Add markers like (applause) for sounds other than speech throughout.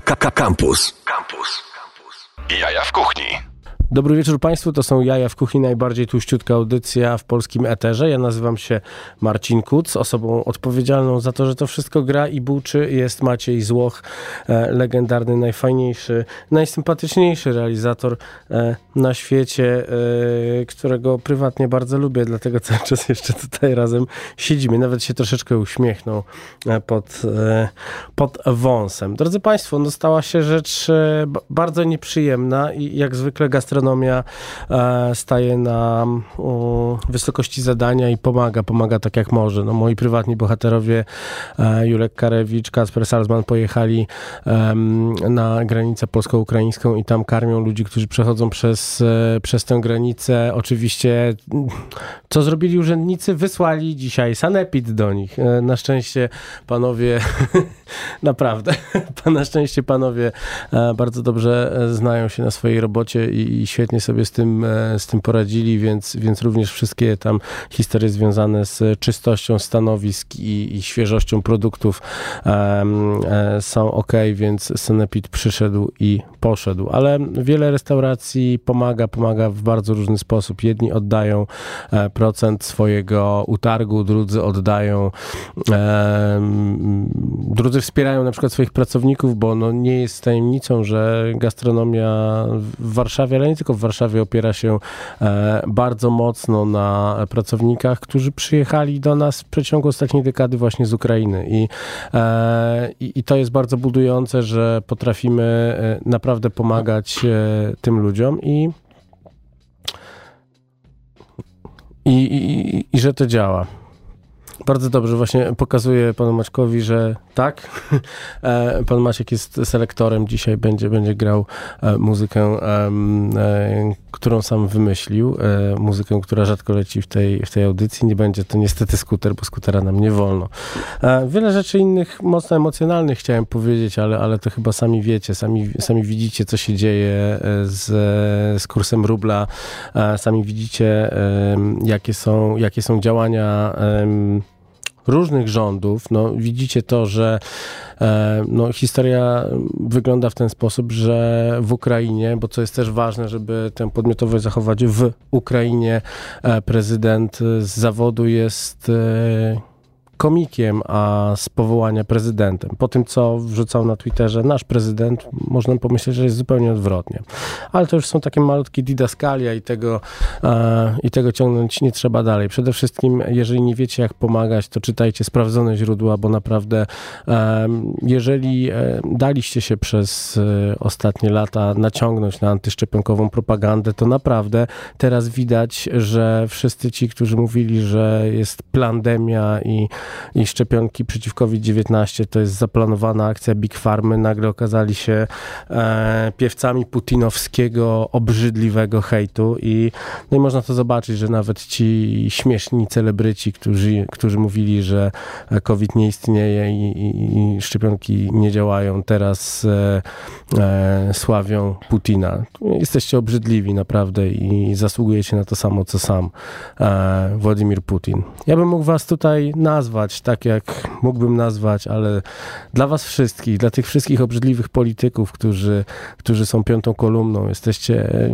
Campus. Campus. Jaja w kuchni. Dobry wieczór Państwu, to są Jaja w Kuchni, najbardziej tłuściutka audycja w polskim eterze. Ja nazywam się Marcin Kuc, osobą odpowiedzialną za to, że to wszystko gra i buczy jest Maciej Złoch, e, legendarny, najfajniejszy, najsympatyczniejszy realizator e, na świecie, e, którego prywatnie bardzo lubię, dlatego cały czas jeszcze tutaj razem siedzimy. Nawet się troszeczkę uśmiechnął pod, pod wąsem. Drodzy Państwo, no stała się rzecz bardzo nieprzyjemna i jak zwykle gastronomia e, staje na wysokości zadania i pomaga, pomaga tak jak może. No, moi prywatni bohaterowie e, Julek Karewicz, Kasper Salzman pojechali na granicę polsko-ukraińską i tam karmią ludzi, którzy przechodzą przez, e, przez tę granicę. Oczywiście, co zrobili urzędnicy? Wysłali dzisiaj sanepid do nich. Na szczęście panowie, (laughs) naprawdę, (laughs) na szczęście panowie bardzo dobrze znają się na swojej robocie i świetnie sobie z tym, e, z tym poradzili, więc, więc również wszystkie tam historie związane z czystością stanowisk i, i świeżością produktów e, są ok, więc Sanepid przyszedł i poszedł. Ale wiele restauracji pomaga, pomaga w bardzo różny sposób. Jedni oddają e, procent swojego utargu, drudzy oddają, em, drudzy wspierają na przykład swoich pracowników, bo no nie jest tajemnicą, że gastronomia w Warszawie, ale nie tylko w Warszawie opiera się e, bardzo mocno na pracownikach, którzy przyjechali do nas w przeciągu ostatniej dekady właśnie z Ukrainy i, e, i, to jest bardzo budujące, że potrafimy e, naprawdę pomagać tym ludziom i, i, i, i że to działa. Bardzo dobrze, właśnie pokazuję panu Maćkowi, że tak. (laughs) E, Pan Maciek jest selektorem, dzisiaj będzie, będzie grał e, muzykę, e, którą sam wymyślił, muzykę, która rzadko leci w tej, w tej audycji. Nie będzie to niestety skuter, bo skutera nam nie wolno. Wiele rzeczy innych mocno emocjonalnych chciałem powiedzieć, ale, ale to chyba sami wiecie, sami, sami widzicie, co się dzieje z, z kursem rubla, sami widzicie, jakie są, jakie są działania różnych rządów. No, widzicie to, że e, no, historia wygląda w ten sposób, że w Ukrainie, bo co jest też ważne, żeby tę podmiotowość zachować w Ukrainie, e, prezydent z zawodu jest e, komikiem, a z powołania prezydentem. Po tym, co wrzucał na Twitterze nasz prezydent, można pomyśleć, że jest zupełnie odwrotnie. Ale to już są takie malutkie didaskalia i tego, e, i tego ciągnąć nie trzeba dalej. Przede wszystkim, jeżeli nie wiecie, jak pomagać, to czytajcie sprawdzone źródła, bo naprawdę e, jeżeli e, daliście się przez e, ostatnie lata naciągnąć na antyszczepionkową propagandę, to naprawdę teraz widać, że wszyscy ci, którzy mówili, że jest pandemia i i szczepionki przeciwko COVID-19 to jest zaplanowana akcja Big Farmy, nagle okazali się e, piewcami putinowskiego, obrzydliwego hejtu i, no i można to zobaczyć, że nawet ci śmieszni celebryci, którzy, którzy mówili, że COVID nie istnieje i, i, i szczepionki nie działają, teraz e, e, sławią Putina. Jesteście obrzydliwi naprawdę i zasługujecie na to samo, co sam e, Władimir Putin. Ja bym mógł was tutaj nazwać tak, jak mógłbym nazwać, ale dla was wszystkich, dla tych wszystkich obrzydliwych polityków, którzy, którzy są piątą kolumną, jesteście... e,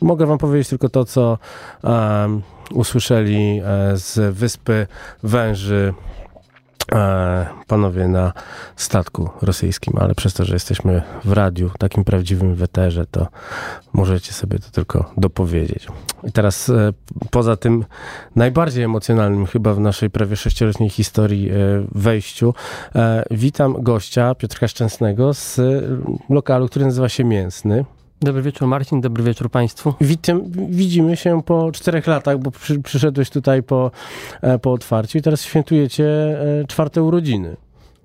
Mogę wam powiedzieć tylko to, co um, usłyszeli e, z wyspy węży panowie na statku rosyjskim, ale przez to, że jesteśmy w radiu, takim prawdziwym weterze, to możecie sobie to tylko dopowiedzieć. I teraz e, poza tym najbardziej emocjonalnym chyba w naszej prawie sześcioletniej historii e, wejściu, e, witam gościa Piotra Szczęsnego z e, lokalu, który nazywa się Mięsny. Dobry wieczór Marcin, dobry wieczór Państwu. Witam, widzimy się po czterech latach, bo przy, przyszedłeś tutaj po, e, po otwarciu i teraz świętujecie e, czwarte urodziny.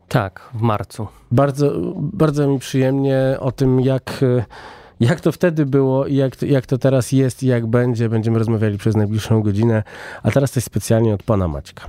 Tak, w marcu. Bardzo, bardzo mi przyjemnie o tym, jak, e, jak to wtedy było i jak, to- jak to teraz jest i jak będzie. Będziemy rozmawiali przez najbliższą godzinę, a teraz coś specjalnie od pana Maćka.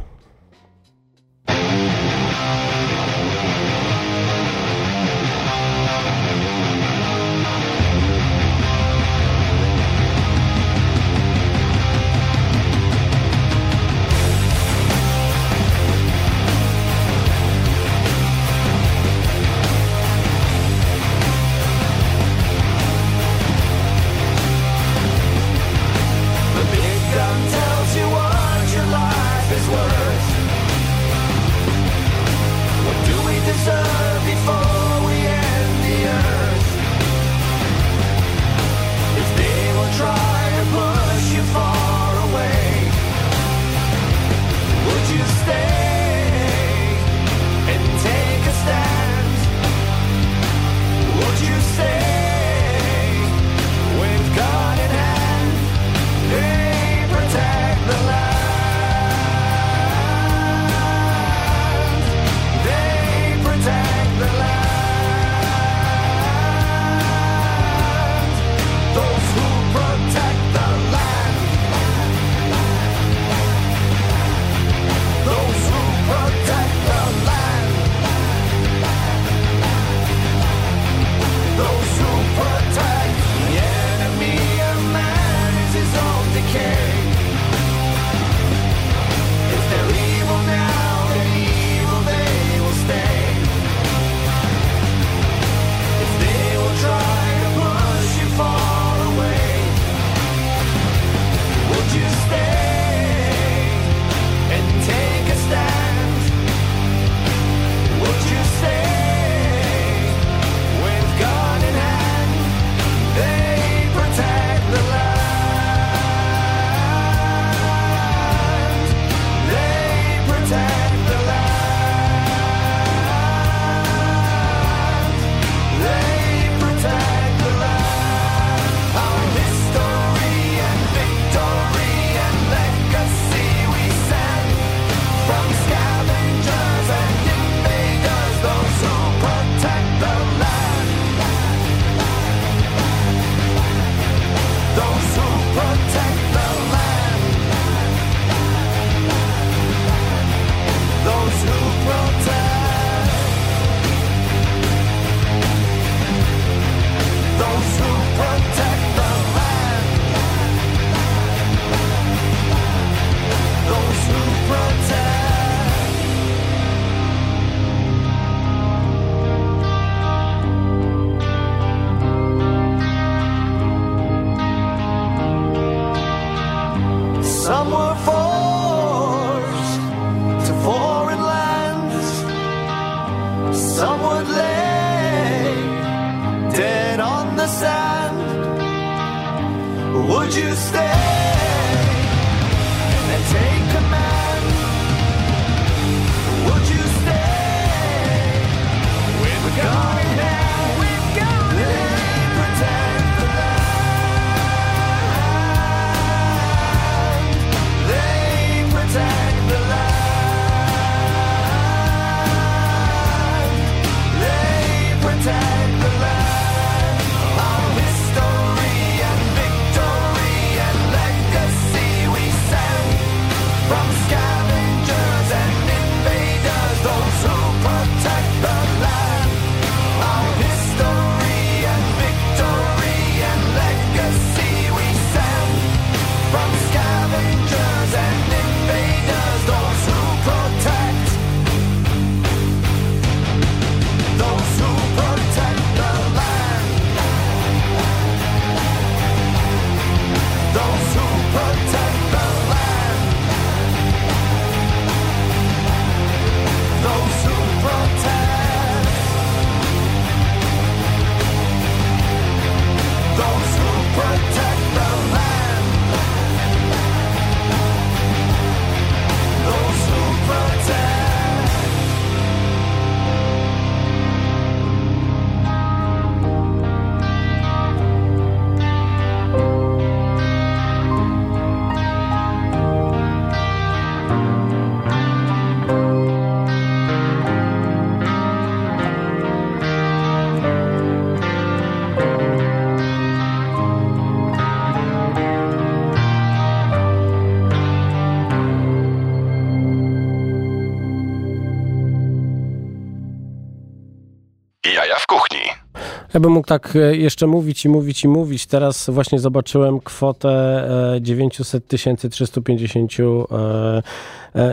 Ja bym mógł tak e, jeszcze mówić i mówić i mówić. Teraz właśnie zobaczyłem kwotę 900 350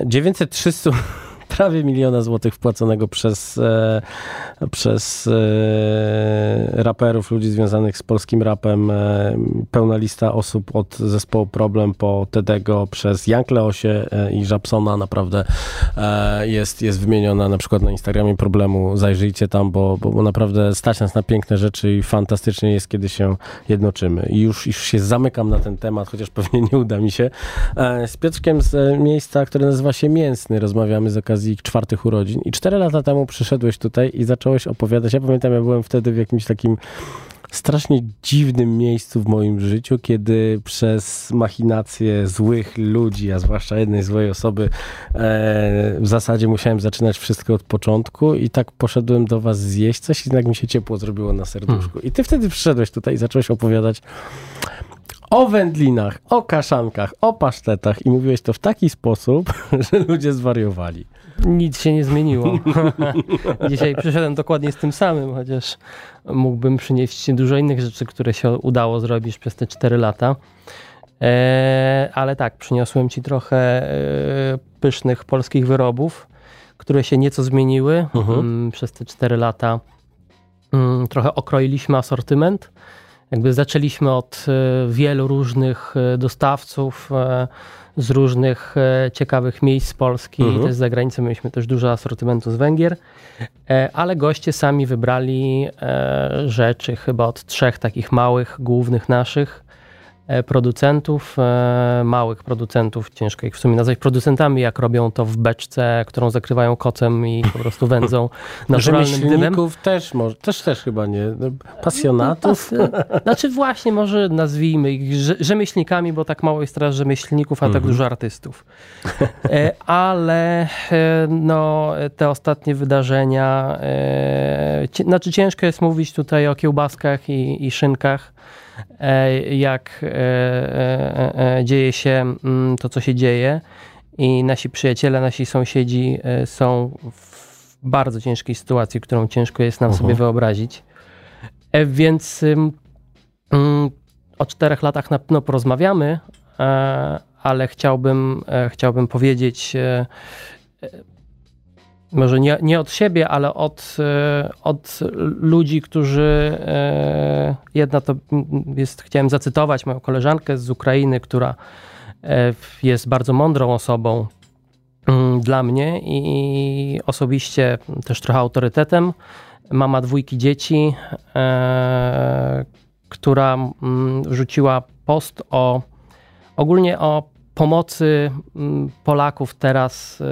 900 300 prawie miliona złotych wpłaconego przez, e, przez e, raperów, ludzi związanych z polskim rapem. E, pełna lista osób od zespołu Problem po Tedego przez Jank Leosie i Żabsona naprawdę jest, jest wymieniona na przykład na Instagramie Problemu. Zajrzyjcie tam, bo, bo, bo naprawdę stać nas na piękne rzeczy i fantastycznie jest, kiedy się jednoczymy. I już, już się zamykam na ten temat, chociaż pewnie nie uda mi się. Z Piotrkiem z miejsca, które nazywa się Mięsny, rozmawiamy z okazji okazji czwartych urodzin. I cztery lata temu przyszedłeś tutaj i zacząłeś opowiadać. Ja pamiętam, ja byłem wtedy w jakimś takim strasznie dziwnym miejscu w moim życiu, kiedy przez machinacje złych ludzi, a zwłaszcza jednej złej osoby, e, w zasadzie musiałem zaczynać wszystko od początku i tak poszedłem do was zjeść coś i jednak mi się ciepło zrobiło na serduszku. Hmm. I ty wtedy przyszedłeś tutaj i zacząłeś opowiadać o wędlinach, o kaszankach, o pasztetach i mówiłeś to w taki sposób, (laughs) że ludzie zwariowali. Nic się nie zmieniło. (laughs) Dzisiaj przyszedłem dokładnie z tym samym, chociaż mógłbym przynieść dużo innych rzeczy, które się udało zrobić przez te 4 lata. E, ale tak, przyniosłem ci trochę e, pysznych polskich wyrobów, które się nieco zmieniły mhm. Mm, przez te 4 lata. Mm, trochę okroiliśmy asortyment jakby zaczęliśmy od e, wielu różnych e, dostawców e, z różnych ciekawych miejsc z Polski mhm. też z zagranicy. Mieliśmy też dużo asortymentu z Węgier, ale goście sami wybrali rzeczy chyba od trzech takich małych, głównych naszych E, producentów, e, małych producentów, ciężko ich w sumie nazwać producentami, jak robią to w beczce, którą zakrywają kocem i po prostu wędzą (laughs) naturalnym dymem. też, może, też też chyba nie, no, pasjonatów. No, znaczy właśnie może nazwijmy ich rzemieślnikami, bo tak mało jest teraz rzemieślników, a tak mhm. dużo artystów. E, ale no, te ostatnie wydarzenia, znaczy ciężko jest mówić tutaj o kiełbaskach i, i szynkach, E, jak e, e, dzieje się mm, to, co się dzieje. I nasi przyjaciele, nasi sąsiedzi są w bardzo ciężkiej sytuacji, którą ciężko jest nam sobie wyobrazić. Więc mm, o czterech latach na pewno porozmawiamy, ale chciałbym, chciałbym powiedzieć może nie, nie od siebie, ale od, e, od ludzi, którzy. E, jedna to jest, chciałem zacytować moją koleżankę z Ukrainy, która e, jest bardzo mądrą osobą mm, dla mnie i osobiście też trochę autorytetem. Mama dwójki dzieci, która rzuciła post o ogólnie o pomocy Polaków teraz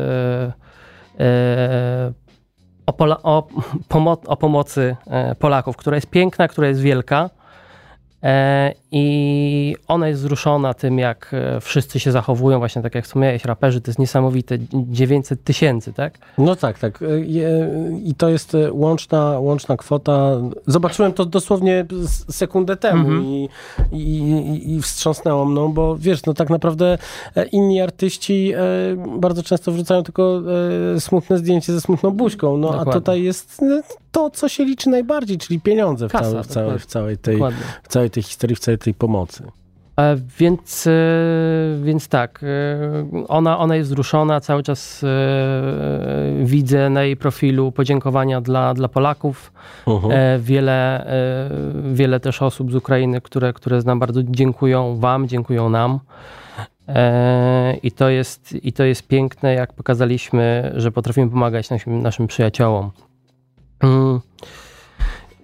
o, Pola, o, (laughs) pomo o pomocy e, Polaków, która jest piękna, która jest wielka. E, I ona jest wzruszona tym, jak e, wszyscy się zachowują, właśnie tak jak wspomniałeś, raperzy, to jest niesamowite, 900 tysięcy, tak? No tak, tak. I to jest łączna, łączna kwota. Zobaczyłem to dosłownie sekundę temu mhm. i, i, i wstrząsnęło mną, bo wiesz, no tak naprawdę inni artyści bardzo często wrzucają tylko smutne zdjęcie ze smutną buźką, no Dokładnie. a tutaj jest to, co się liczy najbardziej, czyli pieniądze w, Kasa, całej, w, całej, w całej tej, w całej tej historii, w całej tej pomocy. E, więc, e, więc tak, e, ona, ona jest wzruszona, cały czas widzę na jej profilu podziękowania dla, dla Polaków. Uh-huh. Wiele, wiele też osób z Ukrainy, które, które znam, bardzo dziękują Wam, dziękują nam. I to, jest, I to jest piękne, jak pokazaliśmy, że potrafimy pomagać naszym, naszym przyjaciołom. Mm.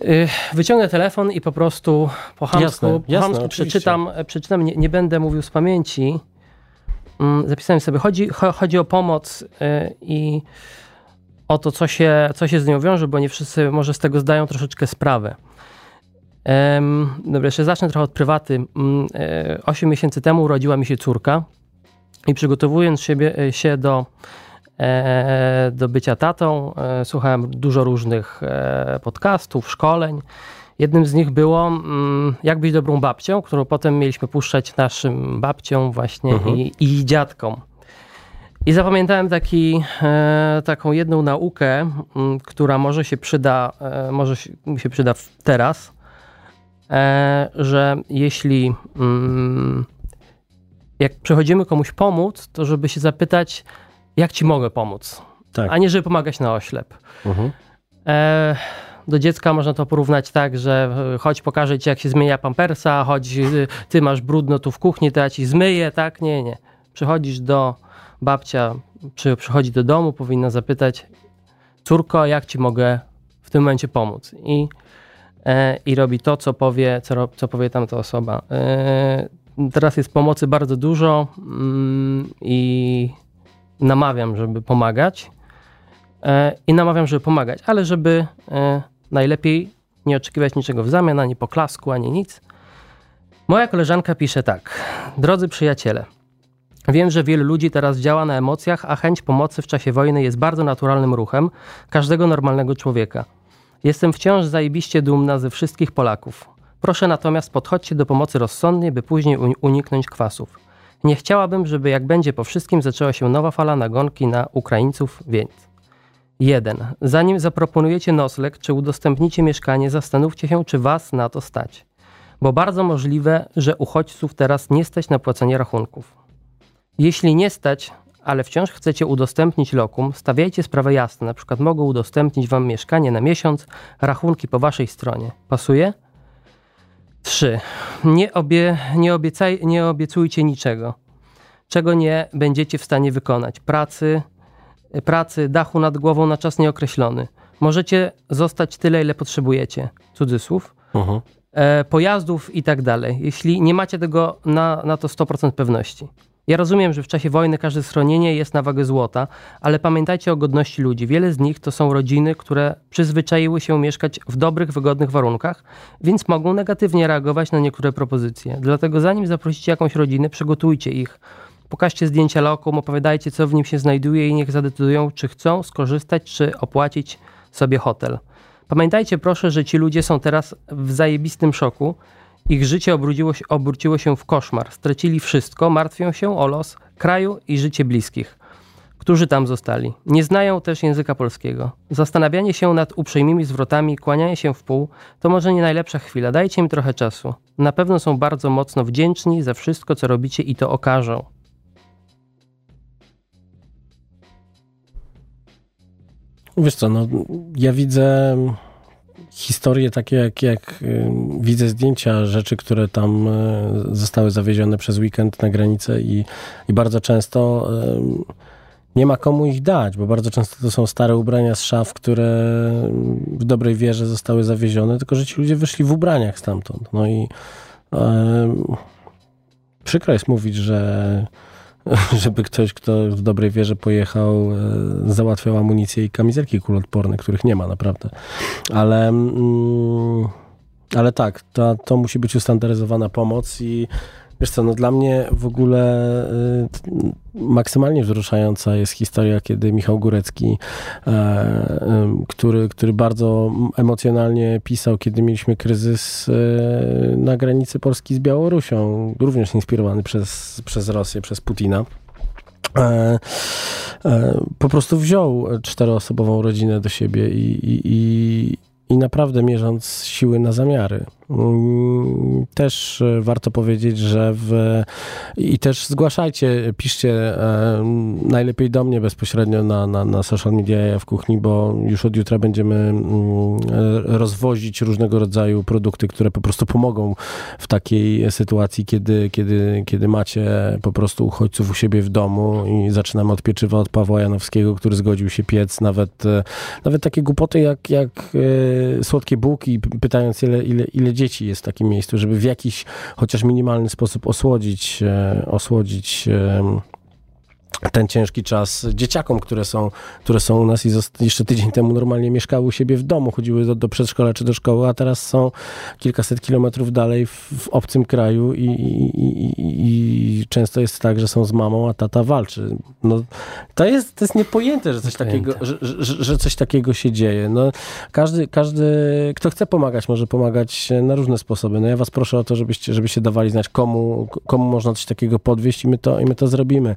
Y, wyciągnę telefon i po prostu po hamsku, jasne, po jasne, hamsku przeczytam, przeczytam nie, nie, będę mówił z pamięci. Mm, zapisałem sobie, chodzi, chodzi o pomoc y, i o to, co się, co się z nią wiąże, bo nie wszyscy może z tego zdają troszeczkę sprawę. Dobra, jeszcze zacznę trochę od prywaty. Mm, e, osiem miesięcy temu urodziła mi się córka i przygotowując siebie, się do E, do bycia tatą. E, słuchałem dużo różnych e, podcastów, szkoleń. Jednym z nich było mm, jak być dobrą babcią, którą potem mieliśmy puszczać naszym babciom właśnie mhm. i, i dziadkom. I zapamiętałem taki, taką jedną naukę, która może się przyda, może mi się przyda teraz, że jeśli mm, jak przychodzimy komuś pomóc, to żeby się zapytać, jak ci mogę pomóc, tak. a nie żeby pomagać na oślep. Mhm. E, do dziecka można to porównać tak, że e, chodź pokażę ci jak się zmienia pampersa, chodź e, ty masz brudno tu w kuchni, to ja ci zmyję, tak? Nie, nie. Przychodzisz do babcia, czy przychodzi do domu, powinna zapytać córko, jak ci mogę w tym momencie pomóc? I, e, i robi to, co powie, co, co powie tamta osoba. E, teraz jest pomocy bardzo dużo mm, i namawiam, żeby pomagać e, i namawiam, żeby pomagać, ale żeby e, najlepiej nie oczekiwać niczego w zamian, ani poklasku, ani nic. Moja koleżanka pisze tak. Drodzy przyjaciele, wiem, że wielu ludzi teraz działa na emocjach, a chęć pomocy w czasie wojny jest bardzo naturalnym ruchem każdego normalnego człowieka. Jestem wciąż zajebiście dumna ze wszystkich Polaków. Proszę natomiast podchodźcie do pomocy rozsądnie, by później uniknąć kwasów. Nie chciałabym, żeby jak będzie po wszystkim zaczęła się nowa fala nagonki na Ukraińców, więc 1. Zanim zaproponujecie nocleg czy udostępnicie mieszkanie, zastanówcie się, czy was na to stać. Bo bardzo możliwe, że uchodźców teraz nie stać na płacenie rachunków. Jeśli nie stać, ale wciąż chcecie udostępnić lokum, stawiajcie sprawę jasno. Na przykład mogą udostępnić wam mieszkanie na miesiąc, rachunki po waszej stronie. Pasuje? 3. Nie, obie, nie, obiecaj, nie obiecujcie niczego, czego nie będziecie w stanie wykonać. Pracy, pracy, dachu nad głową na czas nieokreślony. Możecie zostać tyle, ile potrzebujecie. Cudzysłów. Uh-huh. E, pojazdów i tak dalej. Jeśli nie macie tego na, na to 100% pewności. Ja rozumiem, że w czasie wojny każde schronienie jest na wagę złota, ale pamiętajcie o godności ludzi. Wiele z nich to są rodziny, które przyzwyczaiły się mieszkać w dobrych, wygodnych warunkach, więc mogą negatywnie reagować na niektóre propozycje. Dlatego zanim zaprosicie jakąś rodzinę, przygotujcie ich. Pokażcie zdjęcia lokum, opowiadajcie, co w nim się znajduje i niech zadecydują, czy chcą skorzystać, czy opłacić sobie hotel. Pamiętajcie proszę, że ci ludzie są teraz w zajebistym szoku ich życie obróciło się, obróciło się w koszmar. Stracili wszystko, martwią się o los kraju i życie bliskich, którzy tam zostali. Nie znają też języka polskiego. Zastanawianie się nad uprzejmymi zwrotami, kłanianie się w pół, to może nie najlepsza chwila. Dajcie im trochę czasu. Na pewno są bardzo mocno wdzięczni za wszystko, co robicie i to okażą. Wiesz co, no ja widzę historie takie, jak, jak y, widzę zdjęcia rzeczy, które tam y, zostały zawiezione przez weekend na granicę i, i bardzo często y, nie ma komu ich dać, bo bardzo często to są stare ubrania z szaf, które w dobrej wierze zostały zawiezione, tylko że ci ludzie wyszli w ubraniach stamtąd. No i przykro jest mówić, że (laughs) żeby ktoś, kto w dobrej wierze pojechał, e, załatwiał amunicję i kamizelki kuloodporne, których nie ma naprawdę. Ale, mm, ale tak, to, to musi być ustandaryzowana pomoc i Wiesz co, no dla mnie w ogóle y, maksymalnie wzruszająca jest historia, kiedy Michał Górecki, e, y, który, który bardzo emocjonalnie pisał, kiedy mieliśmy kryzys y, na granicy Polski z Białorusią, również inspirowany przez, przez Rosję, przez Putina. E, e, po prostu wziął czteroosobową rodzinę do siebie i, i, i, i naprawdę mierząc siły na zamiary. Też e, warto powiedzieć, że w, i też zgłaszajcie, piszcie e, najlepiej do mnie bezpośrednio na, na, na social media w kuchni, bo już od jutra będziemy mm, e, rozwozić różnego rodzaju produkty, które po prostu pomogą w takiej sytuacji, kiedy, kiedy, kiedy macie po prostu uchodźców u siebie w domu i zaczynamy od pieczywa od Pawła Janowskiego, który zgodził się piec nawet, nawet takie głupoty jak, jak słodkie bułki, pytając ile, ile, ile dzieci jest w takim miejscu, żeby w jakiś chociaż minimalny sposób osłodzić, e, osłodzić ten ciężki czas dzieciakom, które są, które są u nas i jeszcze tydzień temu normalnie mieszkały u siebie w domu, chodziły do, do przedszkola czy do szkoły, a teraz są kilkaset kilometrów dalej w, w obcym kraju i, i, i, i, często jest tak, że są z mamą, a tata walczy. No, to, jest, to jest niepojęte, że coś, takiego, że, że, że, coś takiego się dzieje. No, każdy, każdy, kto chce pomagać, może pomagać na różne sposoby. No ja was proszę o to, żebyście, żebyście dawali znać, komu, komu można coś takiego podwieźć i my to, i my to zrobimy.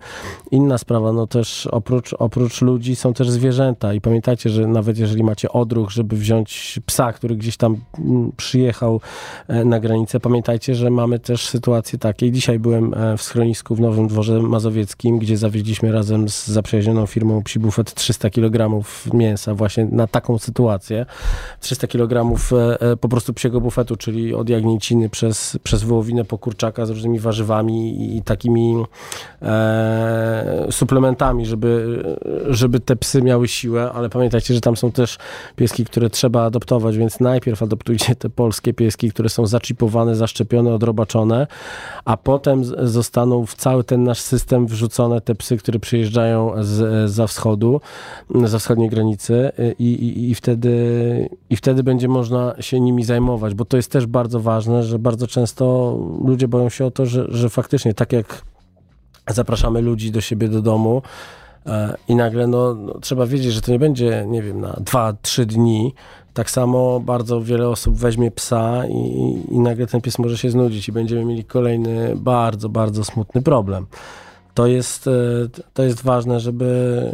Inna sprawa, no też oprócz, oprócz ludzi są też zwierzęta i pamiętajcie, że nawet jeżeli macie odruch, żeby wziąć psa, który gdzieś tam mm, przyjechał e, na granicę, pamiętajcie, że mamy też sytuacje takie. Dzisiaj byłem e, w schronisku w Nowym Dworze Mazowieckim, gdzie zawieźliśmy razem z zaprzyjaźnioną firmą Psi Bufet 300 kg mięsa właśnie na taką sytuację. 300 kg e, po prostu psiego bufetu, czyli od jagnięciny przez, przez wołowinę po kurczaka z różnymi warzywami i takimi e, suplementami, żeby, żeby te psy miały siłę, ale pamiętajcie, że tam są też pieski, które trzeba adoptować, więc najpierw adoptujcie te polskie pieski, które są zaczipowane, zaszczepione, odrobaczone, a potem zostaną w cały ten nasz system wrzucone te psy, które przyjeżdżają z, za wschodu, za wschodniej granicy i, i, i, wtedy, i wtedy będzie można się nimi zajmować, bo to jest też bardzo ważne, że bardzo często ludzie boją się o to, że, że faktycznie tak jak zapraszamy ludzi do siebie do domu e, i nagle no, no, trzeba wiedzieć, że to nie będzie, nie wiem, na dwa, trzy dni. Tak samo bardzo wiele osób weźmie psa i, i nagle ten pies może się znudzić i będziemy mieli kolejny bardzo, bardzo smutny problem. To jest, e, to jest ważne, żeby,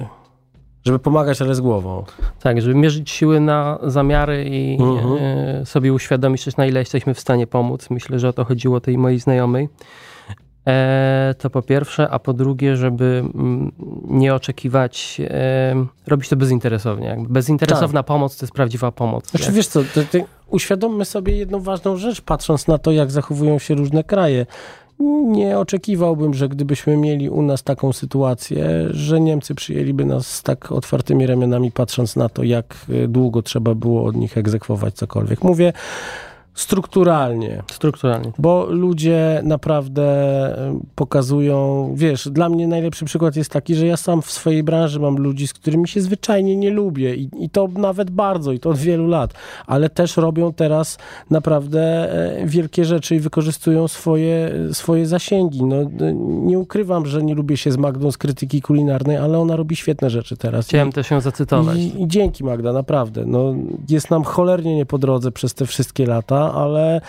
żeby pomagać, ale z głową. Tak, żeby mierzyć siły na zamiary i mhm. E, sobie uświadomić też, na ile jesteśmy w stanie pomóc. Myślę, że o to chodziło tej mojej znajomej. E, to po pierwsze, a po drugie, żeby mm, nie oczekiwać, robić to bezinteresownie. Bezinteresowna tak. pomoc to jest prawdziwa pomoc. Znaczy, wiesz co, to, to uświadommy sobie jedną ważną rzecz, patrząc na to, jak zachowują się różne kraje. Nie oczekiwałbym, że gdybyśmy mieli u nas taką sytuację, że Niemcy przyjęliby nas z tak otwartymi ramionami, patrząc na to, jak długo trzeba było od nich egzekwować cokolwiek. Mówię, strukturalnie. Strukturalnie. Bo ludzie naprawdę pokazują, wiesz, dla mnie najlepszy przykład jest taki, że ja sam w swojej branży mam ludzi, z którymi się zwyczajnie nie lubię i, i to nawet bardzo i to od wielu lat, ale też robią teraz naprawdę e, wielkie rzeczy i wykorzystują swoje, swoje zasięgi. No, nie ukrywam, że nie lubię się z Magdą z krytyki kulinarnej, ale ona robi świetne rzeczy teraz. Chciałem I, też ją zacytować. I, I, dzięki Magda, naprawdę. No, jest nam cholernie nie po drodze przez te wszystkie lata, ale,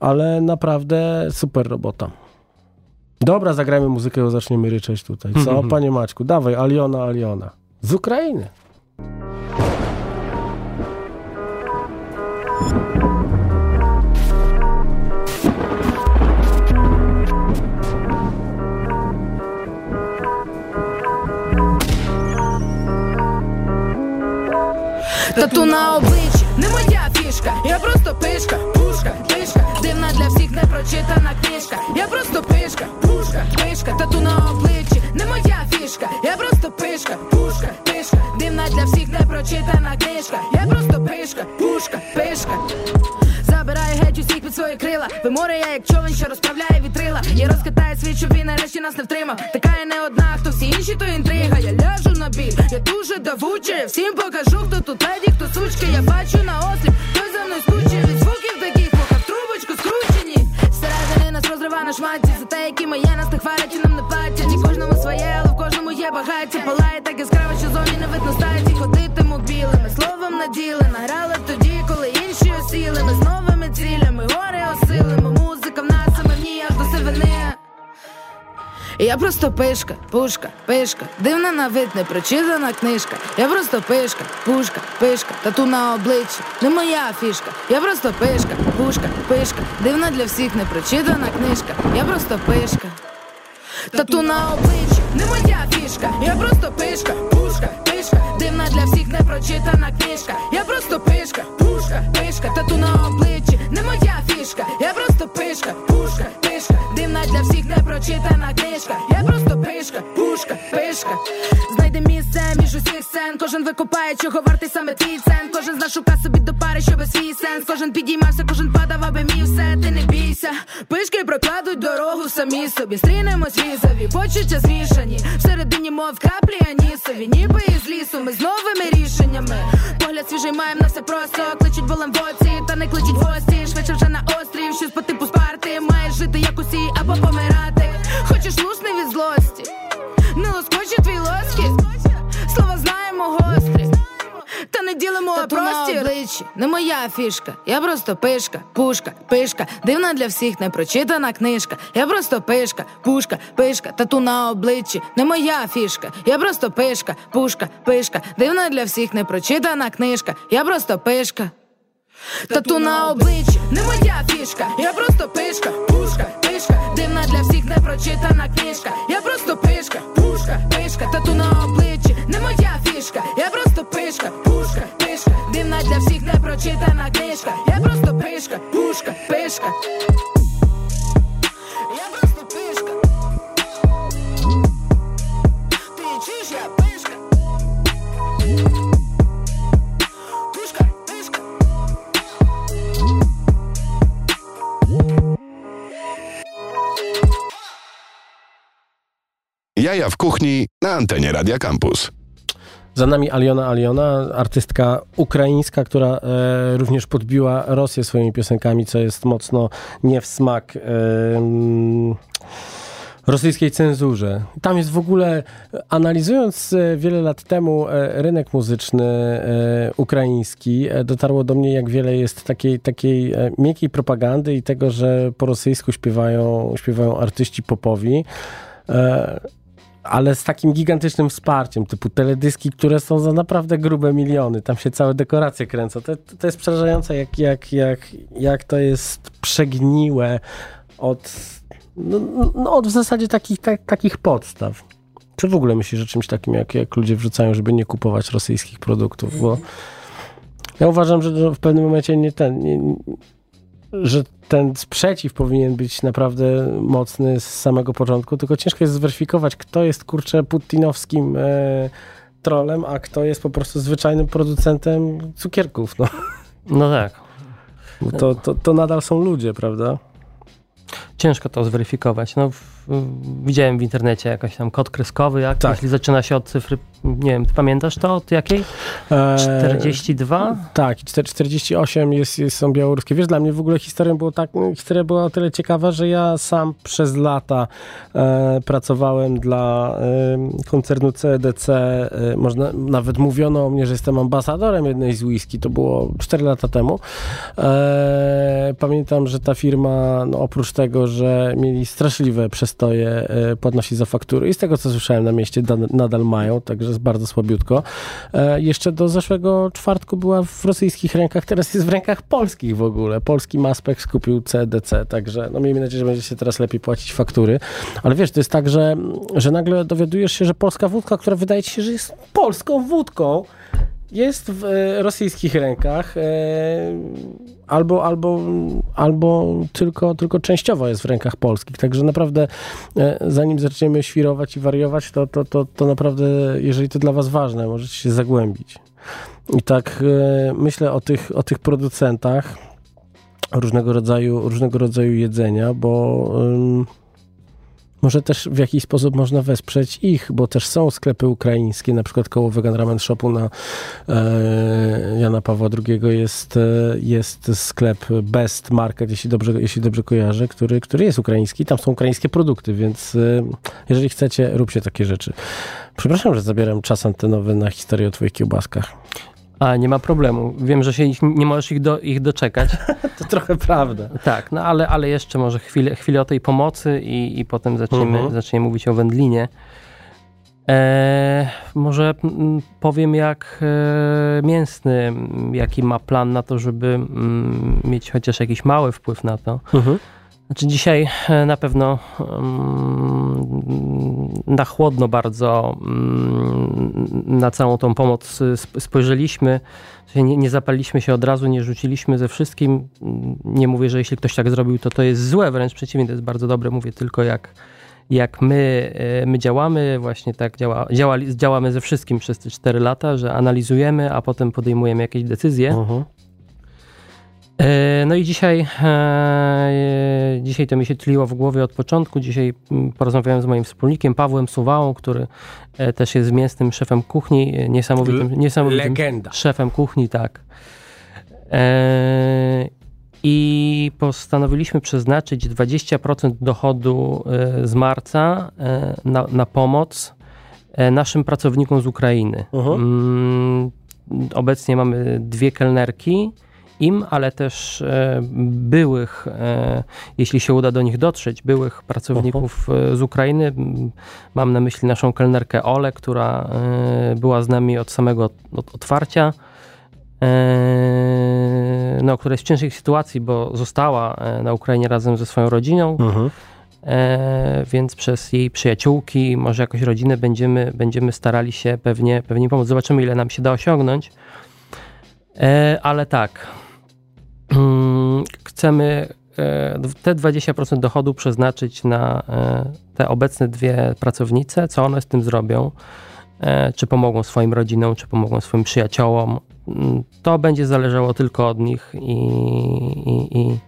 ale naprawdę super robota. Dobra, zagrajmy muzykę, zaczniemy ryczeć tutaj. Co, mhm. panie Maćku? Dawaj, Aliona, Aliona. Z Ukrainy. Тату на обличчі не моя я просто пишка, пушка, пишка, дивна для всіх непрочитана книжка. Я просто пишка, пушка, пишка, тату на обличчі, не моя фішка, я просто пишка, пушка, пишка, дивна для всіх непрочитана книжка. Я просто пишка, пушка, пишка. Забирай геть усіх під свої крила. Ви море, я як човен, що розправляє вітрила. Я розкатаю світ, щоб він нарешті нас не втримав. Така я не одна, хто всі інші, то інтрига. Я ляжу на біль, я дуже давуча. Я всім покажу, хто тут леді, хто сучки. Я бачу на осліп, хто за мною скуче. Від звуків таких вухах трубочку скручені. Нас на шматі, За те, які ми є, нас не хвалять і нам не платять. І кожному своє, але в кожному є багаття. Палає так яскраво, що зовні не видно статі. Ходитиму білими, словом наділи. Награли тоді, коли інші осіли. Ми з новими цілями, горе осилимо. Музика в нас саме в ній аж до сивини. Я просто пишка, пушка, пишка, дивна на вид, непрочитана книжка. Я просто пишка, пушка, пишка, тату на обличчі, не моя фішка. Я просто пишка, пушка, пишка, дивна для всіх непрочитана книжка. Я просто пишка. Тату на обличчі, не моя фішка. Я просто пишка, пушка, пишка, дивна для всіх непрочитана книжка. Я просто пишка, пушка, пишка, тату всіх непрочитана книжка. Я просто пишка, пушка, пишка. Знайде місце між усіх сцен. Кожен викопає, чого вартий саме твій цен. Кожен з нас шука собі до пари, щоб свій сенс. Кожен підіймався, кожен падав, аби мій все, ти не бійся. Пишки прокладуть дорогу самі собі. Стрінемось візові, почуття змішані. Всередині, мов краплі анісові, ніби із лісу. Ми з новими рішеннями. Погляд свіжий маєм на все просто. Кличуть болем в та не кличуть гості. Швидше вже на острів, щось по типу спарти. Маєш жити як усі або помирати. Знаємо гострі. Та не ділимо Тату на обличчі. Не моя фішка. Я просто пишка, пушка, пишка. Дивна для всіх непрочитана книжка. Я просто пишка, пушка, пишка. Тату на обличчі. Не моя фішка. Я просто пишка, пушка, пишка. Дивна для всіх непрочитана книжка. Я просто пишка. Тату на обличчі, не моя фішка. Я просто пишка, пушка, пишка. Дивна для всіх непрочитана книжка. Я просто пишка, пушка, пишка. Тату на обличчі, не моя фішка. Я просто пишка, пушка, пишка. Дивна для всіх непрочитана книжка. Я просто пишка, пушка, пишка. Я просто пишка. Ти чуєш, я пишка. Jaja w kuchni na antenie Radia Campus. Za nami Aliona Aliona, artystka ukraińska, która e, również podbiła Rosję swoimi piosenkami, co jest mocno nie w smak e, mm, rosyjskiej cenzurze. Tam jest w ogóle, analizując e, wiele lat temu e, rynek muzyczny e, ukraiński, dotarło do mnie, jak wiele jest takiej, takiej miękkiej propagandy i tego, że po rosyjsku śpiewają, śpiewają artyści popowi. Ale z takim gigantycznym wsparciem, typu teledyski, które są za naprawdę grube miliony. Tam się całe dekoracje kręcą. To, to jest przerażające, jak, jak, jak, jak to jest przegniłe od, no, no od w zasadzie takich, tak, takich podstaw. Czy w ogóle myślisz o czymś takim, jak, jak ludzie wrzucają, żeby nie kupować rosyjskich produktów? Bo ja uważam, że w pewnym momencie nie ten, nie, że ten sprzeciw powinien być naprawdę mocny z samego początku, tylko ciężko jest zweryfikować, kto jest kurczę putinowskim e, trolem, a kto jest po prostu zwyczajnym producentem cukierków. No. No tak. To, to, to nadal są ludzie, prawda? Ciężko to zweryfikować. No, w, w, widziałem w internecie jakiś tam kod kreskowy, jak, Tak. jeśli zaczyna się od cyfry, nie wiem, pamiętasz to od jakiej? E, 42? Tak, i 4- 48 jest, jest, są białoruskie. Wiesz, dla mnie w ogóle historia, było tak, historia była o tyle ciekawa, że ja sam przez lata e, pracowałem dla e, koncernu CDC. E, można, nawet mówiono o mnie, że jestem ambasadorem jednej z whisky. To było 4 lata temu. E, pamiętam, że ta firma, no, oprócz tego, że mieli straszliwe przestoje e, płatności za faktury i z tego, co słyszałem na mieście, da, nadal mają, także jest bardzo słabiutko. E, jeszcze do zeszłego czwartku była w rosyjskich rękach, teraz jest w rękach polskich w ogóle. Polski Maspek skupił CDC, także no miejmy nadzieję, że będzie się teraz lepiej płacić faktury. Ale wiesz, to jest tak, że, że nagle dowiadujesz się, że polska wódka, która wydaje ci się, że jest polską wódką, jest w e, rosyjskich rękach, e, albo, albo, albo tylko, tylko częściowo jest w rękach polskich. Także naprawdę, e, zanim zaczniemy świrować i wariować, to, to, to, to naprawdę, jeżeli to dla Was ważne, możecie się zagłębić. I tak e, myślę o tych, o tych producentach. różnego rodzaju, różnego rodzaju jedzenia, bo ym, może też w jakiś sposób można wesprzeć ich, bo też są sklepy ukraińskie, na przykład koło Vegan Ramen Shopu na e, Jana Pawła II jest, e, jest sklep Best Market, jeśli dobrze, jeśli dobrze kojarzę, który, który jest ukraiński. Tam są ukraińskie produkty, więc e, jeżeli chcecie, róbcie takie rzeczy. Przepraszam, że zabieram czas antenowy na historię o twoich kiełbaskach. A, nie ma problemu. Wiem, że się ich, nie możesz ich, do, ich doczekać. (laughs) To trochę prawda. tak, no ale, ale jeszcze może chwilę, chwilę o tej pomocy i, i potem zaczniemy, Mhm. zaczniemy mówić o wędlinie. E, może powiem, jak e, mięsny, jaki ma plan na to, żeby mm, mieć chociaż jakiś mały wpływ na to. Mhm. Znaczy dzisiaj e, na pewno mm, na chłodno bardzo mm, na całą tą pomoc sp- spojrzeliśmy. Nie, nie zapaliliśmy się od razu, nie rzuciliśmy ze wszystkim. Nie mówię, że jeśli ktoś tak zrobił, to to jest złe, wręcz przeciwnie, to jest bardzo dobre. Mówię tylko jak, jak my, e, my działamy, właśnie tak działa, działali, działamy ze wszystkim przez te 4 lata, że analizujemy, a potem podejmujemy jakieś decyzje. Mhm. E, No i dzisiaj, e, dzisiaj to mi się tliło w głowie od początku. Dzisiaj porozmawiałem z moim wspólnikiem Pawłem Suwałą, który e, też jest mięsnym szefem kuchni, e, niesamowitym, niesamowitym Legenda. szefem kuchni, tak. E, I postanowiliśmy przeznaczyć 20% dochodu e, z marca e, na, na pomoc e, naszym pracownikom z Ukrainy. Mhm. Mm, Obecnie mamy dwie kelnerki im, ale też e, byłych, e, jeśli się uda do nich dotrzeć, byłych pracowników e, z Ukrainy. Mam na myśli naszą kelnerkę Ole, która była z nami od samego od otwarcia. No, która jest w ciężkiej sytuacji, bo została na Ukrainie razem ze swoją rodziną, Mhm. e, więc przez jej przyjaciółki, może jakoś rodzinę będziemy, będziemy starali się pewnie, pewnie pomóc. Zobaczymy, ile nam się da osiągnąć. E, ale tak, chcemy e, te 20% dochodu przeznaczyć na e, te obecne dwie pracownice, co one z tym zrobią, e, czy pomogą swoim rodzinom, czy pomogą swoim przyjaciołom. Mm, To będzie zależało tylko od nich i, i, i,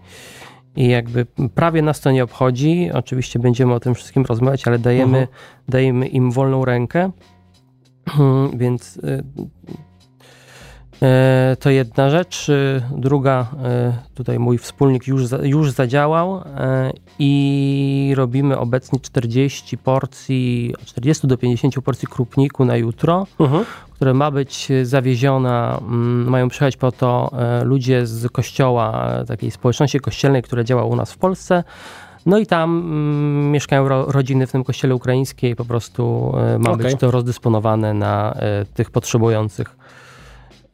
i jakby prawie nas to nie obchodzi. Oczywiście będziemy o tym wszystkim rozmawiać, ale dajemy, Mhm. dajemy im wolną rękę, więc y, To jedna rzecz. E, Druga, e, tutaj mój wspólnik już, już zadziałał e, i robimy obecnie 40 porcji, od 40 do 50 porcji krupniku na jutro, Mhm. które ma być zawieziona, mm, mają przyjechać po to e, ludzie z kościoła, e, takiej społeczności kościelnej, która działa u nas w Polsce. No i tam mm, mieszkają ro, rodziny w tym kościele ukraińskiej i po prostu e, ma Okej. być to rozdysponowane na e, tych potrzebujących.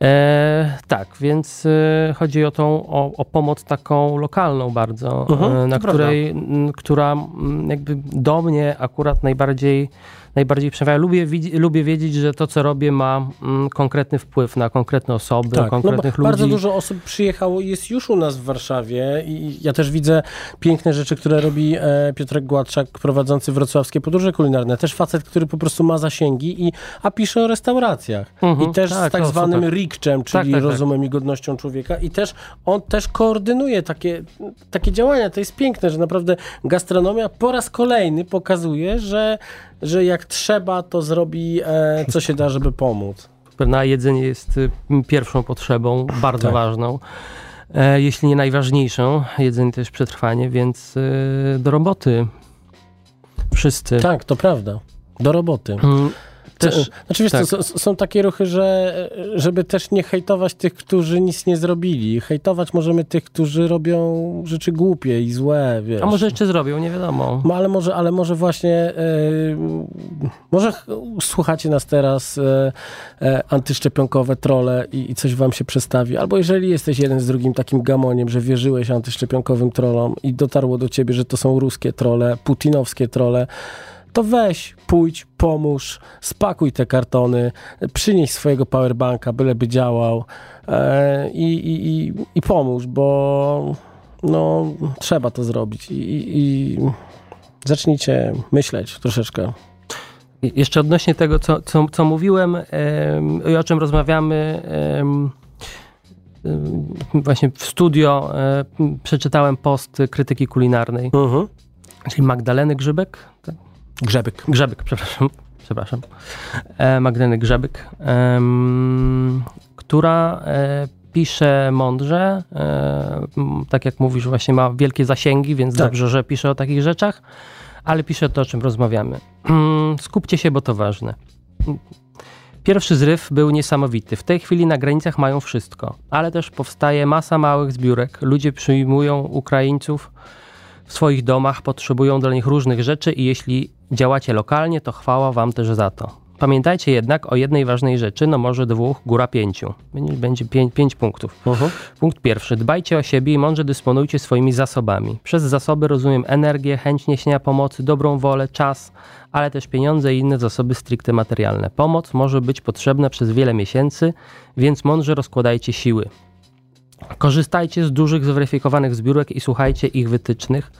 E, tak, więc e, chodzi o tą o, o pomoc taką lokalną bardzo, Mhm, e, na to której, m, która m, jakby do mnie akurat najbardziej najbardziej przemawia. Lubię, lubię wiedzieć, że to, co robię, ma mm, konkretny wpływ na konkretne osoby, Tak, no, konkretnych ba- ludzi. bardzo dużo osób przyjechało i jest już u nas w Warszawie i ja też widzę piękne rzeczy, które robi e, Piotrek Gładczak, prowadzący wrocławskie podróże kulinarne. Też facet, który po prostu ma zasięgi, i, a pisze o restauracjach. Mhm, I też tak, z tak o, zwanym super. rikczem, czyli tak, tak. rozumem i godnością człowieka. I też on też koordynuje takie, takie działania. To jest piękne, że naprawdę gastronomia po raz kolejny pokazuje, że, że jak trzeba, to zrobi e, co się da, żeby pomóc. Na jedzenie jest y, pierwszą potrzebą, bardzo Tak. ważną. E, jeśli nie najważniejszą, jedzenie też przetrwanie, więc y, do roboty. Wszyscy. Tak, to prawda. Do roboty. Też, Znaczy, wiesz, tak. s- są takie ruchy, że żeby też nie hejtować tych, którzy nic nie zrobili. Hejtować możemy tych, którzy robią rzeczy głupie i złe, wiesz. a może jeszcze zrobią, nie wiadomo. No, ale może, ale może właśnie, e, może ch- słuchacie nas teraz e, antyszczepionkowe trole i, i coś wam się przestawi. Albo jeżeli jesteś jeden z drugim takim gamoniem, że wierzyłeś antyszczepionkowym trolom i dotarło do ciebie, że to są ruskie trole, putinowskie trole, to weź, pójdź, pomóż, spakuj te kartony, przynieś swojego powerbanka, byleby działał e, i, i, i, i pomóż, bo no, trzeba to zrobić i, i, zacznijcie myśleć troszeczkę. Jeszcze odnośnie tego, co, co, co mówiłem em, i o czym rozmawiamy, właśnie w studio y, przeczytałem post krytyki kulinarnej, Mhm. czyli Magdaleny Grzybek. Tak? Grzebyk. Grzebyk, przepraszam. Przepraszam. E, Magdaleny Grzebyk, em, która e, pisze mądrze, e, tak jak mówisz, właśnie ma wielkie zasięgi, więc Tak. dobrze, że pisze o takich rzeczach, ale pisze to, o czym rozmawiamy. Mm, Skupcie się, bo to ważne. Pierwszy zryw był niesamowity. W tej chwili na granicach mają wszystko, ale też powstaje masa małych zbiórek. Ludzie przyjmują Ukraińców w swoich domach, potrzebują dla nich różnych rzeczy i jeśli działacie lokalnie, to chwała wam też za to. Pamiętajcie jednak o jednej ważnej rzeczy, no może dwóch, góra pięciu. Będzie, będzie pięć, pięć punktów. Mhm. Punkt pierwszy. Dbajcie o siebie i mądrze dysponujcie swoimi zasobami. Przez zasoby rozumiem energię, chęć niesienia pomocy, dobrą wolę, czas, ale też pieniądze i inne zasoby stricte materialne. Pomoc może być potrzebna przez wiele miesięcy, więc mądrze rozkładajcie siły. Korzystajcie z dużych, zweryfikowanych zbiórek i słuchajcie ich wytycznych.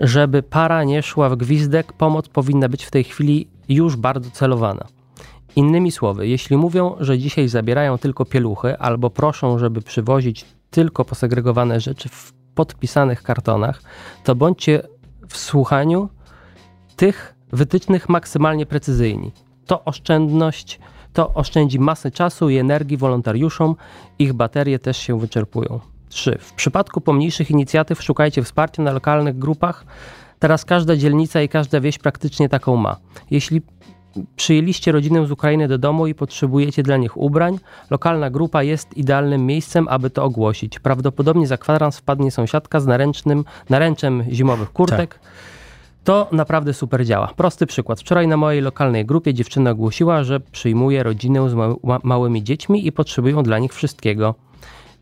Żeby para nie szła w gwizdek, pomoc powinna być w tej chwili już bardzo celowana. Innymi słowy, jeśli mówią, że dzisiaj zabierają tylko pieluchy albo proszą, żeby przywozić tylko posegregowane rzeczy w podpisanych kartonach, to bądźcie w słuchaniu tych wytycznych maksymalnie precyzyjni. To oszczędność, to oszczędzi masę czasu i energii wolontariuszom, ich baterie też się wyczerpują. 3. W przypadku pomniejszych inicjatyw szukajcie wsparcia na lokalnych grupach. Teraz każda dzielnica i każda wieś praktycznie taką ma. Jeśli przyjęliście rodzinę z Ukrainy do domu i potrzebujecie dla nich ubrań, lokalna grupa jest idealnym miejscem, aby to ogłosić. Prawdopodobnie za kwadrans wpadnie sąsiadka z naręcznym, naręczem zimowych kurtek. To naprawdę super działa. Prosty przykład. Wczoraj na mojej lokalnej grupie dziewczyna ogłosiła, że przyjmuje rodzinę z ma- ma- małymi dziećmi i potrzebują dla nich wszystkiego.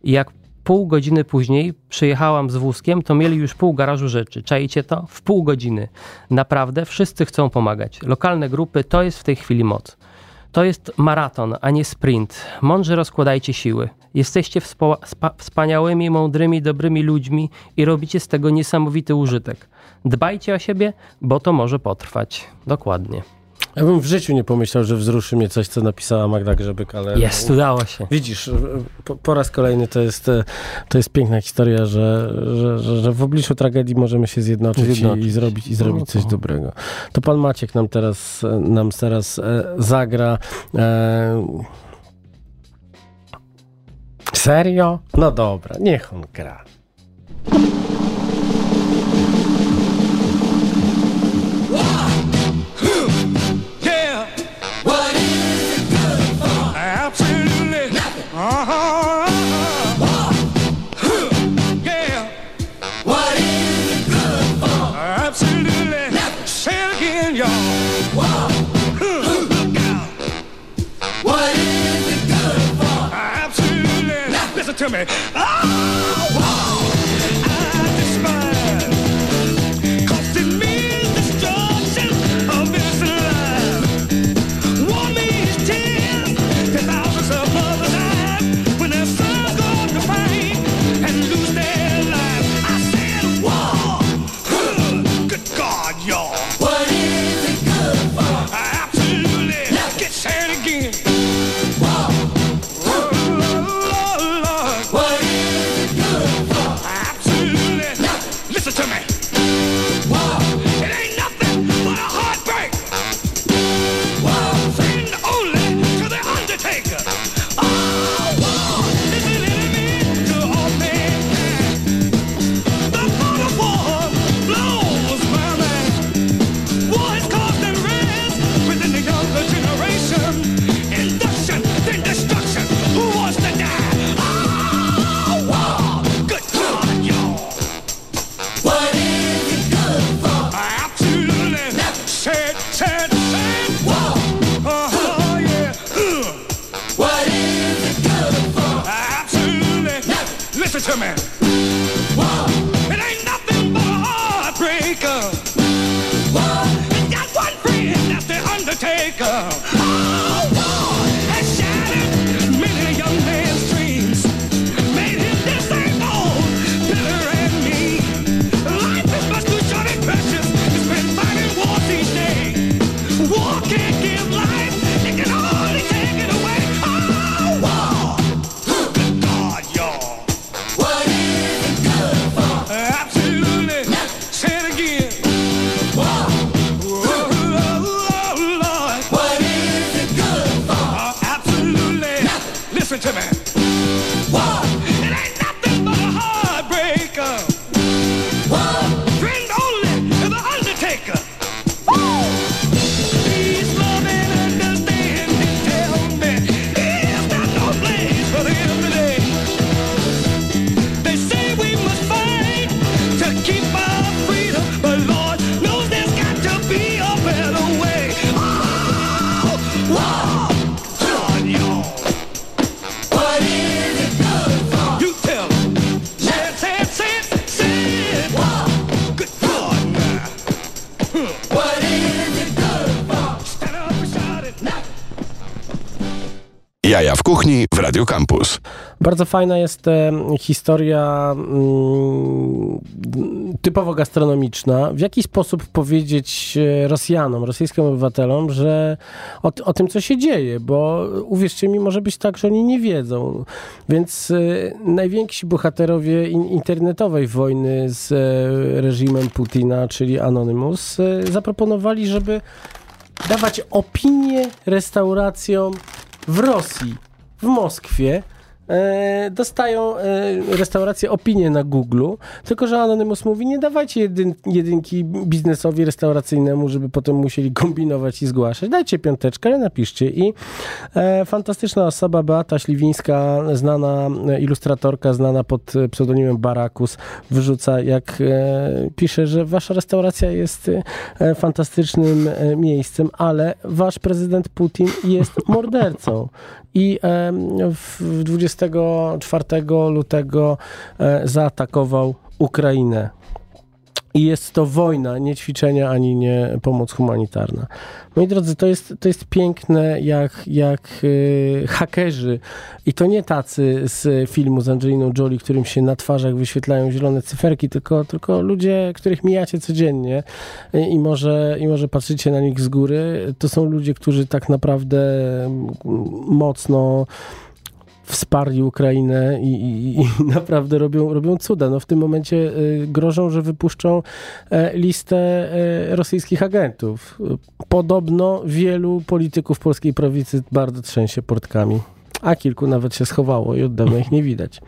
Jak pół godziny później przyjechałam z wózkiem, to mieli już pół garażu rzeczy. Czajcie to? W pół godziny. Naprawdę wszyscy chcą pomagać. Lokalne grupy to jest w tej chwili moc. To jest maraton, a nie sprint. Mądrze rozkładajcie siły. Jesteście wspaniałymi, mądrymi, dobrymi ludźmi i robicie z tego niesamowity użytek. Dbajcie o siebie, bo to może potrwać. Dokładnie. Ja bym w życiu nie pomyślał, że wzruszy mnie coś, co napisała Magda Grzebyk, ale... Jest, udało się. Widzisz, po, po raz kolejny to jest, e, to jest piękna historia, że, że, że, że w obliczu tragedii możemy się zjednoczyć, Zjednoczyć. I, i zrobić, i zrobić No coś to- dobrego. To pan Maciek nam teraz, e, nam teraz e, zagra. E, serio? No dobra, niech on gra. Undertaker. Oh, Jaja w kuchni w Radio Campus. Bardzo fajna jest e, historia mm, typowo gastronomiczna. W jaki sposób powiedzieć e, Rosjanom, rosyjskim obywatelom, że o, o tym, co się dzieje, bo uwierzcie mi, może być tak, że oni nie wiedzą. Więc e, najwięksi bohaterowie in, internetowej wojny z e, reżimem Putina, czyli Anonymous, zaproponowali, żeby dawać opinie restauracjom w Rosji, w Moskwie. E, dostają e, restauracje opinie na Google, tylko że Anonymous mówi, nie dawajcie jedyn, jedynki biznesowi restauracyjnemu, żeby potem musieli kombinować i zgłaszać. Dajcie piąteczkę, napiszcie. I e, fantastyczna osoba, Beata Śliwińska, znana e, ilustratorka, znana pod pseudonimem Barakus, wyrzuca, jak e, pisze, że wasza restauracja jest e, fantastycznym miejscem, ale wasz prezydent Putin jest mordercą. I em, w w 24 lutego e, zaatakował Ukrainę. I jest to wojna, nie ćwiczenia ani nie pomoc humanitarna. Moi drodzy, to jest, to jest piękne, jak, jak y, hakerzy, i to nie tacy z filmu z Angeliną Jolie, którym się na twarzach wyświetlają zielone cyferki, tylko, tylko ludzie, których mijacie codziennie y, i może, i może patrzycie na nich z góry. To są ludzie, którzy tak naprawdę mm, mocno wsparli Ukrainę i, i, i (laughs) naprawdę robią, robią cuda. No w tym momencie y, grożą, że wypuszczą e, listę e, rosyjskich agentów. Podobno wielu polityków polskiej prawicy bardzo trzęsie portkami, a kilku nawet się schowało i od dawna ich nie widać.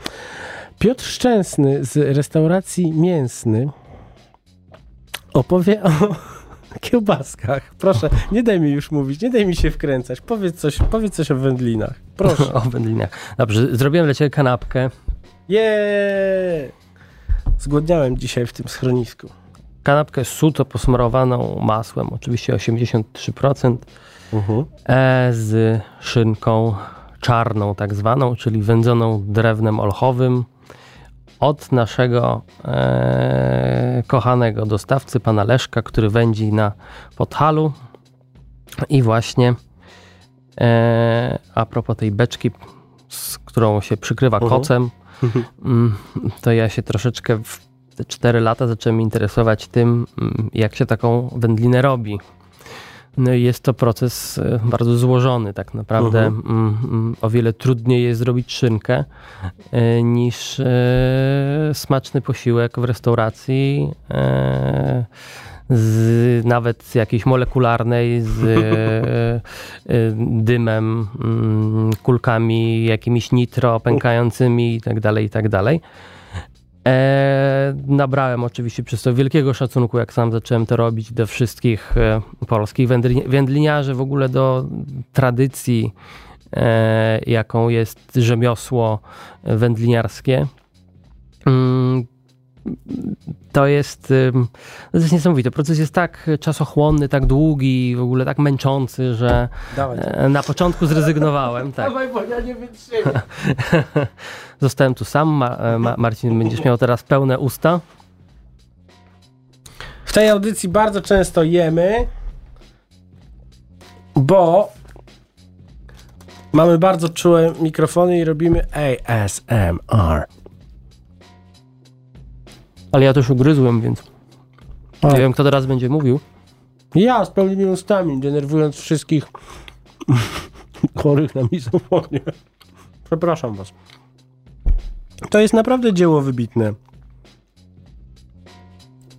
Piotr Szczęsny z restauracji Mięsny opowie o kiełbaskach. Proszę, nie daj mi już mówić, nie daj mi się wkręcać. Powiedz coś, powiedz coś o wędlinach. Proszę. (laughs) o wędlinach. Dobrze, zrobiłem dla ciebie kanapkę. Jeee! Zgłodniałem dzisiaj w tym schronisku. Kanapkę suto posmarowaną masłem, oczywiście 83%, e, z szynką czarną tak zwaną, czyli wędzoną drewnem olchowym od naszego e, kochanego dostawcy, pana Leszka, który wędzi na Podhalu. I właśnie e, a propos tej beczki, z którą się przykrywa Mhm. kocem, mm, to ja się troszeczkę w te 4 lata zacząłem interesować tym, mm, jak się taką wędlinę robi. No jest to proces e, bardzo złożony, tak naprawdę. Mhm. Mm, mm, O wiele trudniej jest zrobić szynkę e, niż e, smaczny posiłek w restauracji. Z, nawet z jakiejś molekularnej, z (laughs) dymem, mm, kulkami, jakimiś nitro pękającymi i tak dalej, i tak dalej. E, nabrałem oczywiście przez to wielkiego szacunku, jak sam zacząłem to robić, do wszystkich e, polskich wędli- wędliniarzy, w ogóle do tradycji, e, jaką jest rzemiosło wędliniarskie. Mm, To jest, ym, to jest niesamowite. Proces jest tak czasochłonny, tak długi, w ogóle tak męczący, że Dawaj. e, na początku zrezygnowałem. (laughs) Tak. Dawaj, bo ja nie wytrzymam. (laughs) Zostałem tu sam. Ma, e, Ma, Marcin, będziesz miał teraz pełne usta. W tej audycji bardzo często jemy, bo mamy bardzo czułe mikrofony i robimy ASMR. Ale ja też ugryzłem, więc O. nie wiem, kto teraz będzie mówił. Ja z pełnymi ustami, denerwując wszystkich (laughs) chorych na mizofonię. Przepraszam was. To jest naprawdę dzieło wybitne.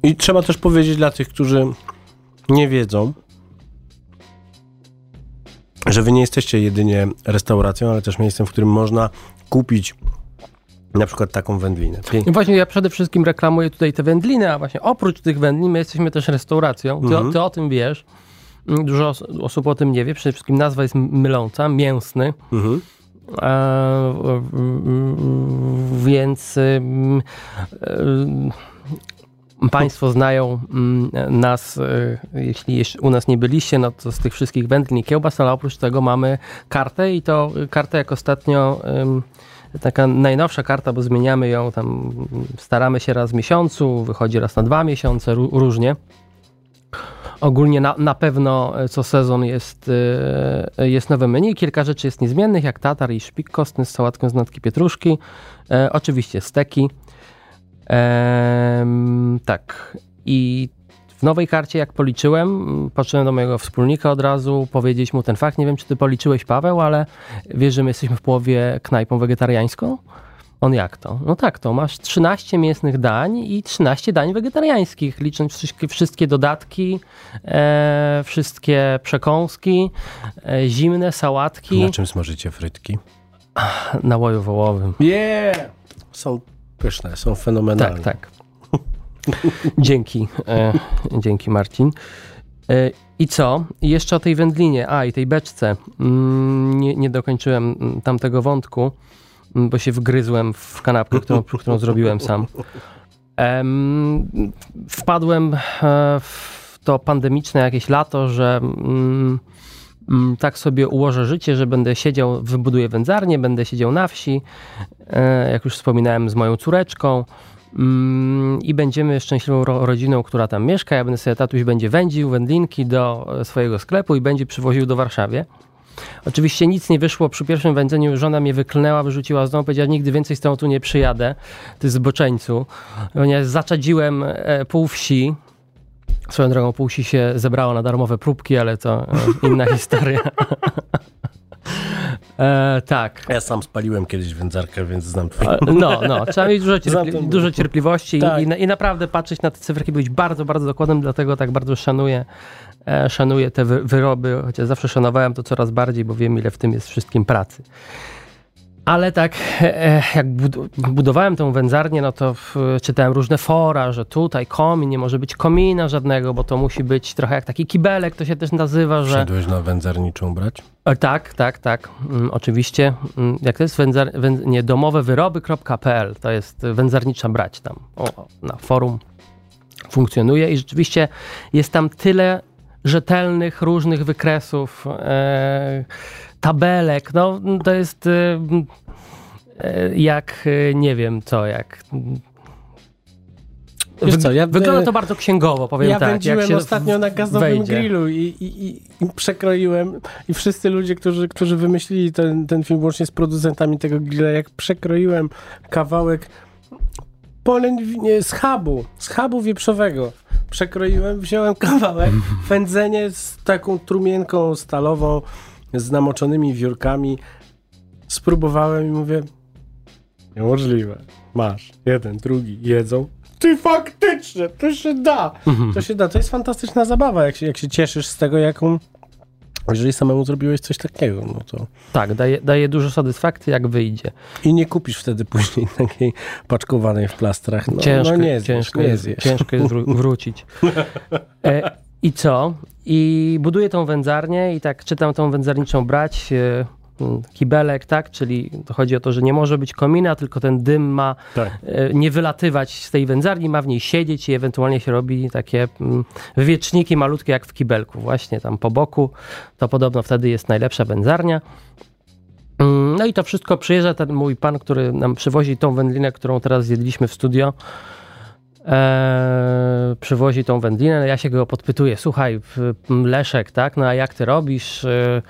I trzeba też powiedzieć dla tych, którzy nie wiedzą, że wy nie jesteście jedynie restauracją, ale też miejscem, w którym można kupić na przykład taką wędlinę. Pięknie. Właśnie ja przede wszystkim reklamuję tutaj te wędliny, a właśnie oprócz tych wędlin my jesteśmy też restauracją. Ty, Mhm. ty o tym wiesz. Mm, Dużo os- osób o tym nie wie. Przede wszystkim nazwa jest myląca, mięsny. Mhm. E, więc ym, ym, Państwo znają mm, nas, y, jeśli jeszcze u nas nie byliście, no to z tych wszystkich wędlin i kiełbas, ale oprócz tego mamy kartę i to y, kartę jak ostatnio taka najnowsza karta, bo zmieniamy ją tam, staramy się raz w miesiącu, wychodzi raz na dwa miesiące, ró- różnie. Ogólnie na, na pewno e, co sezon jest, e, jest nowe menu. Kilka rzeczy jest niezmiennych, jak tatar i szpik kostny z sałatką z natki pietruszki. E, oczywiście steki. Em, tak. I w nowej karcie, jak policzyłem, m, poszedłem do mojego wspólnika od razu powiedzieć mu ten fakt. Nie wiem, czy ty policzyłeś, Paweł, ale wiesz, że my jesteśmy w połowie knajpą wegetariańską? On jak to? No tak, to masz 13 mięsnych dań i 13 dań wegetariańskich, licząc wszystkie, wszystkie dodatki, e, wszystkie przekąski, e, zimne sałatki Na czym smażycie frytki? nałoju wołowym. Yeah! Są pyszne, są fenomenalne. Tak, tak. (laughs) dzięki, e, dzięki Marcin. E, I co? Jeszcze o tej wędlinie, a i tej beczce. Mm, nie, nie dokończyłem mm, tamtego wątku, mm, bo się wgryzłem w kanapkę, którą, którą zrobiłem sam. Em, wpadłem e, w to pandemiczne jakieś lato, że mm, mm, tak sobie ułożę życie, że będę siedział, wybuduję wędzarnię, będę siedział na wsi, e, jak już wspominałem, z moją córeczką. Mm, I będziemy szczęśliwą ro- rodziną, która tam mieszka. Ja będę sobie tatuś będzie wędził wędlinki do e, swojego sklepu i będzie przywoził do Warszawy. Oczywiście nic nie wyszło. Przy pierwszym wędzeniu żona mnie wyklnęła, wyrzuciła z domu, powiedziała, nigdy więcej z tą tu nie przyjadę, ty zboczeńcu. Ponieważ zaczadziłem e, pół wsi. Swoją drogą pół wsi się zebrało na darmowe próbki, ale to e, inna (laughs) historia. E, tak. Ja sam spaliłem kiedyś wędzarkę, więc znam twoje... No, no, trzeba mieć dużo, (laughs) cierpli- dużo cierpliwości Tak. i, i, na- i naprawdę patrzeć na te cyferki, być bardzo, bardzo dokładnym, dlatego tak bardzo szanuję, e, szanuję te wy, wyroby, chociaż zawsze szanowałem to coraz bardziej, bo wiem, ile w tym jest wszystkim pracy. Ale tak, e, jak bud- budowałem tą wędzarnię, no to w, czytałem różne fora, że tutaj komin, nie może być komina żadnego, bo to musi być trochę jak taki kibelek, to się też nazywa, że... Wszedłeś na wędzarniczą brać? E, Tak, tak, tak. Mm, oczywiście. Mm, Jak to jest wędzar, wę, nie, domowewyroby.pl, to jest wędzarnicza brać tam o, na forum funkcjonuje i rzeczywiście jest tam tyle rzetelnych, różnych wykresów, e, tabelek. No, to jest e, e, jak, e, nie wiem co, jak... Wiesz co, ja- Wygląda to bardzo księgowo, powiem ja tak. wędziłem jak się ostatnio na gazowym wejdzie. grillu i, i, i, przekroiłem i wszyscy ludzie, którzy, którzy wymyślili ten, ten film łącznie z producentami tego grilla, jak przekroiłem kawałek poleń nie, z hubu, z hubu wieprzowego. Przekroiłem, wziąłem kawałek, (laughs) wędzenie z taką trumienką stalową, z namoczonymi wiórkami. Spróbowałem i mówię, niemożliwe. Masz, jeden, drugi, jedzą. Ty faktycznie, to się da. To się da, to jest fantastyczna zabawa, jak się, jak się cieszysz z tego, jaką... Jeżeli samemu zrobiłeś coś takiego, no to... Tak, daje, daje dużo satysfakcji, jak wyjdzie. I nie kupisz wtedy później (laughs) takiej paczkowanej w plastrach. No, ciężko, no nie zjesz, ciężko, nie jest, ciężko jest wró- (laughs) wrócić. E, I co? I buduję tą wędzarnię i tak czytam tą wędzarniczą brać, e, kibelek, tak? Czyli to chodzi o to, że nie może być komina, tylko ten dym ma Tak. e, nie wylatywać z tej wędzarni, ma w niej siedzieć i ewentualnie się robi takie wywieczniki malutkie jak w kibelku, właśnie tam po boku. To podobno wtedy jest najlepsza wędzarnia. Mm, No i to wszystko przyjeżdża ten mój pan, który nam przywozi tą wędlinę, którą teraz zjedliśmy w studio. Eee, przywozi tą wędlinę, ja się go podpytuję, słuchaj, Leszek, tak, no a jak ty robisz, e,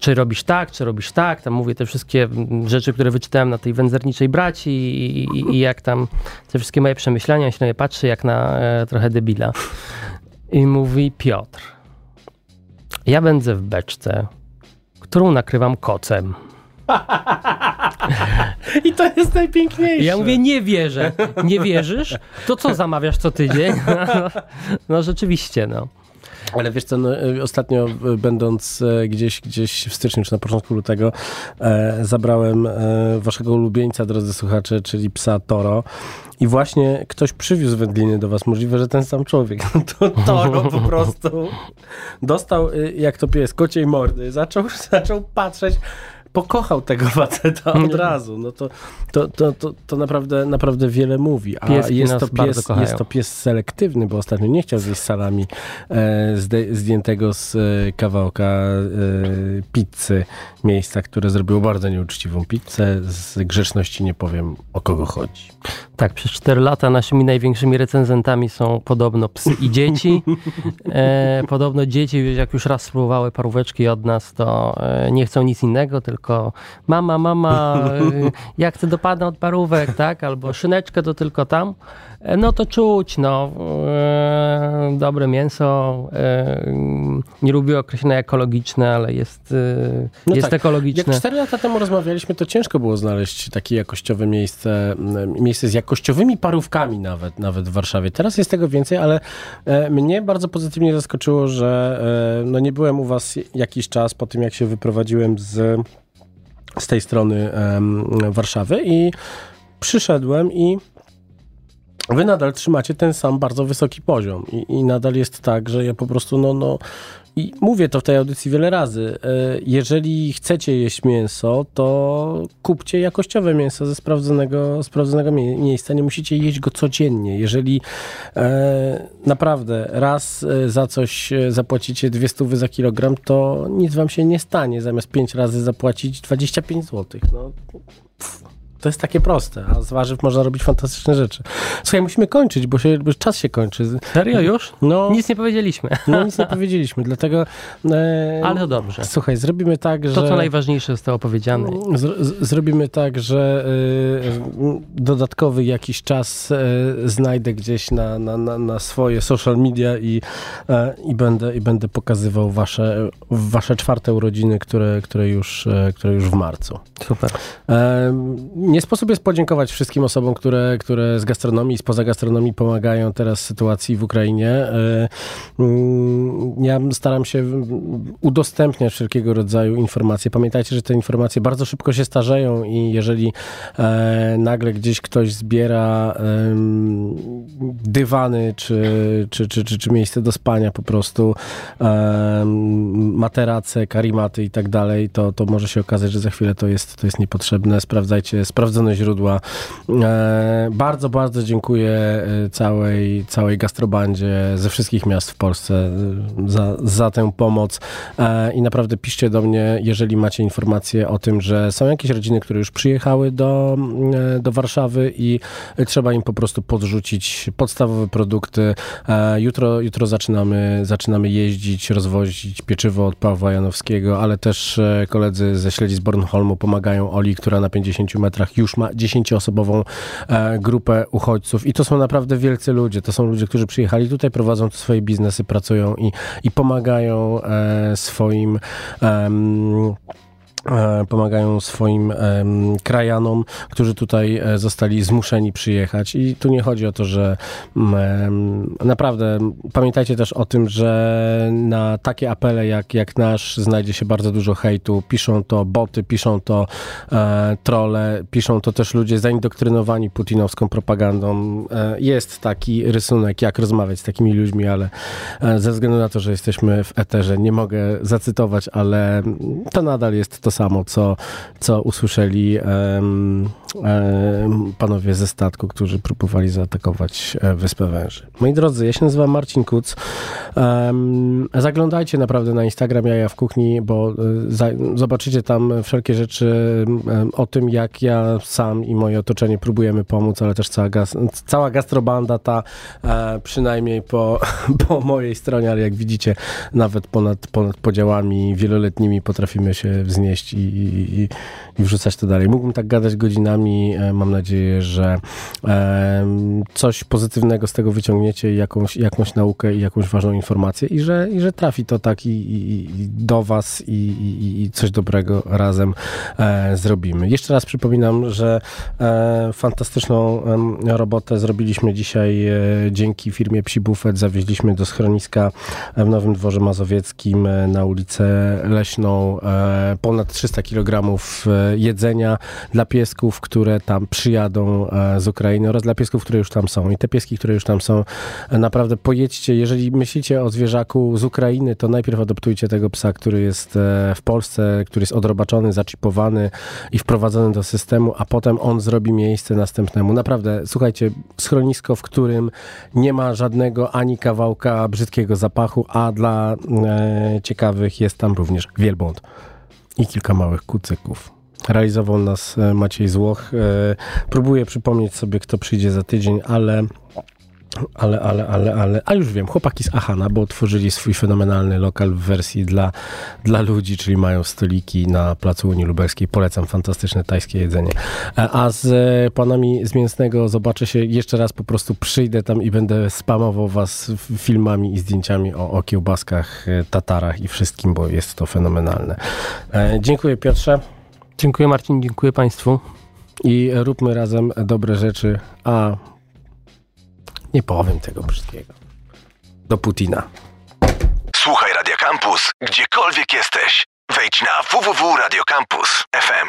czy robisz tak, czy robisz tak, tam mówię te wszystkie rzeczy, które wyczytałem na tej wędzarniczej braci i, i, i jak tam te wszystkie moje przemyślenia, ja się na nie patrzy jak na e, trochę debila. I mówi Piotr, ja będę w beczce, którą nakrywam kocem. I to jest najpiękniejsze. Ja mówię, nie wierzę. Nie wierzysz? To co zamawiasz co tydzień? (laughs) No rzeczywiście, no. Ale wiesz co, no, e, ostatnio e, będąc e, gdzieś, gdzieś w styczniu, czy na początku lutego, e, zabrałem e, waszego ulubieńca, drodzy słuchacze, czyli psa Toro. I właśnie ktoś przywiózł wędliny do was. Możliwe, że ten sam człowiek. (laughs) To Toro po prostu dostał, jak to pies, kociej mordy. Zaczął, (laughs) zaczął patrzeć pokochał tego (laughs) faceta od razu. No to, to, to, to, to naprawdę, naprawdę wiele mówi. A Pieski jest to, pies, jest to pies selektywny, bo ostatnio nie chciał zjeść salami e, zde, zdjętego z e, kawałka e, pizzy miejsca, które zrobiło bardzo nieuczciwą pizzę. Z grzeczności nie powiem, o kogo chodzi. Tak, przez 4 lata naszymi największymi recenzentami są podobno psy i dzieci. (laughs) E, podobno dzieci, jak już raz spróbowały paróweczki od nas, to e, nie chcą nic innego, tylko mama, mama, e, ja chcę dopadnę od parówek, tak? Albo szyneczkę to tylko tam. E, no to czuć, no. E, dobre mięso. E, nie lubię określenia ekologiczne, ale jest, No jest tak. ekologiczne. Jak 4 lata temu rozmawialiśmy, to ciężko było znaleźć takie jakościowe miejsce, miejsce z jakościowymi parówkami nawet, nawet w Warszawie. Teraz jest tego więcej, ale mnie bardzo pozytywnie zaskoczyło, że no nie byłem u was jakiś czas po tym, jak się wyprowadziłem z, z tej strony Warszawy i przyszedłem i wy nadal trzymacie ten sam bardzo wysoki poziom i, i nadal jest tak, że ja po prostu no, no i mówię to w tej audycji wiele razy. e, Jeżeli chcecie jeść mięso, to kupcie jakościowe mięso ze sprawdzonego, sprawdzonego mie- miejsca. Nie musicie jeść go codziennie. Jeżeli e, naprawdę raz e, za coś e, zapłacicie 200 za kilogram, to nic wam się nie stanie. Zamiast 5 razy zapłacić 25 zł. No, pff, to jest takie proste, a z warzyw można robić fantastyczne rzeczy. Słuchaj, musimy kończyć, bo, się, bo czas się kończy. Serio już? No, Nic nie powiedzieliśmy, no nic nie powiedzieliśmy, dlatego... E, ale to dobrze. Słuchaj, zrobimy tak, że... To, co najważniejsze zostało powiedziane. Z, z, zrobimy tak, że y, dodatkowy jakiś czas y, znajdę gdzieś na, na, na, na swoje social media i, e, i, będę, i będę pokazywał wasze, wasze czwarte urodziny, które, które, już, e, które już w marcu. Super. Nie sposób jest podziękować wszystkim osobom, które, które z gastronomii i spoza gastronomii pomagają teraz sytuacji w Ukrainie. E, mm, Ja staram się udostępniać wszelkiego rodzaju informacje. Pamiętajcie, że te informacje bardzo szybko się starzeją i jeżeli e, nagle gdzieś ktoś zbiera dywany czy, czy, czy, czy, czy miejsce do spania po prostu, materace, karimaty i tak dalej, to, to może się okazać, że za chwilę to jest, to jest niepotrzebne. Sprawdzajcie sprawdzone źródła. E, bardzo, bardzo dziękuję e, całej, całej gastrobandzie ze wszystkich miast w Polsce e, za, za tę pomoc i naprawdę piszcie do mnie, jeżeli macie informacje o tym, że są jakieś rodziny, które już przyjechały do, do Warszawy i trzeba im po prostu podrzucić podstawowe produkty. Jutro, jutro zaczynamy, zaczynamy jeździć, rozwozić pieczywo od Pawła Janowskiego, ale też koledzy ze śledzi z Bornholmu pomagają Oli, która na 50 metrach już ma 10-osobową e, grupę uchodźców i to są naprawdę wielcy ludzie. To są ludzie, którzy przyjechali tutaj, prowadzą swoje biznesy, pracują i, i pomagają e, swoim pomagają swoim krajanom, którzy tutaj e, zostali zmuszeni przyjechać. I tu nie chodzi o to, że mm, naprawdę pamiętajcie też o tym, że na takie apele jak, jak nasz znajdzie się bardzo dużo hejtu. Piszą to boty, piszą to e, trole, piszą to też ludzie zaindoktrynowani putinowską propagandą. E, jest taki rysunek, jak rozmawiać z takimi ludźmi, ale e, ze względu na to, że jesteśmy w eterze, nie mogę zacytować, ale to nadal jest to samo, co, co usłyszeli em, em, panowie ze statku, którzy próbowali zaatakować e, Wyspę Węży. Moi drodzy, ja się nazywam Marcin Kuc. Em, zaglądajcie naprawdę na Instagram Jaja w Kuchni, bo e, za, zobaczycie tam wszelkie rzeczy o tym, jak ja sam i moje otoczenie próbujemy pomóc, ale też cała, gas, cała gastrobanda ta e, przynajmniej po, (laughs) po mojej stronie, ale jak widzicie, nawet ponad, ponad podziałami wieloletnimi potrafimy się wznieść i, i, i- i wrzucać to dalej. Mógłbym tak gadać godzinami. E, Mam nadzieję, że em, coś pozytywnego z tego wyciągniecie, jakąś, jakąś naukę i jakąś ważną informację i że, i że trafi to tak i, i, i do was i, i, coś dobrego razem e, zrobimy. Jeszcze raz przypominam, że e, fantastyczną robotę zrobiliśmy dzisiaj e, dzięki firmie Psi Buffet. Zawieźliśmy do schroniska w Nowym Dworze Mazowieckim e, na ulicę Leśną e, ponad ponad 300 kg jedzenia dla piesków, które tam przyjadą e, z Ukrainy oraz dla piesków, które już tam są. I te pieski, które już tam są, e, naprawdę pojedźcie. Jeżeli myślicie o zwierzaku z Ukrainy, to najpierw adoptujcie tego psa, który jest e, w Polsce, który jest odrobaczony, zaczipowany i wprowadzony do systemu, a potem on zrobi miejsce następnemu. Naprawdę, słuchajcie, schronisko, w którym nie ma żadnego ani kawałka brzydkiego zapachu, a dla e, ciekawych jest tam również wielbłąd i kilka małych kucyków. Realizował nas e, Maciej Złoch. E, próbuję przypomnieć sobie, kto przyjdzie za tydzień, ale ale, ale, ale, ale, a już wiem, chłopaki z Ahana, bo otworzyli swój fenomenalny lokal w wersji dla, dla ludzi, czyli mają stoliki na placu Unii Lubelskiej. Polecam, fantastyczne tajskie jedzenie. E, A z e, panami z Mięsnego zobaczę się jeszcze raz, po prostu przyjdę tam i będę spamował was filmami i zdjęciami o, o kiełbaskach, e, tatarach i wszystkim, bo jest to fenomenalne. Dziękuję Piotrze Dziękuję Marcin, dziękuję Państwu. i róbmy razem dobre rzeczy, a nie powiem tego wszystkiego. Do Putina. Słuchaj Radio Campus, gdziekolwiek jesteś. Wejdź na www.radiocampus.fm.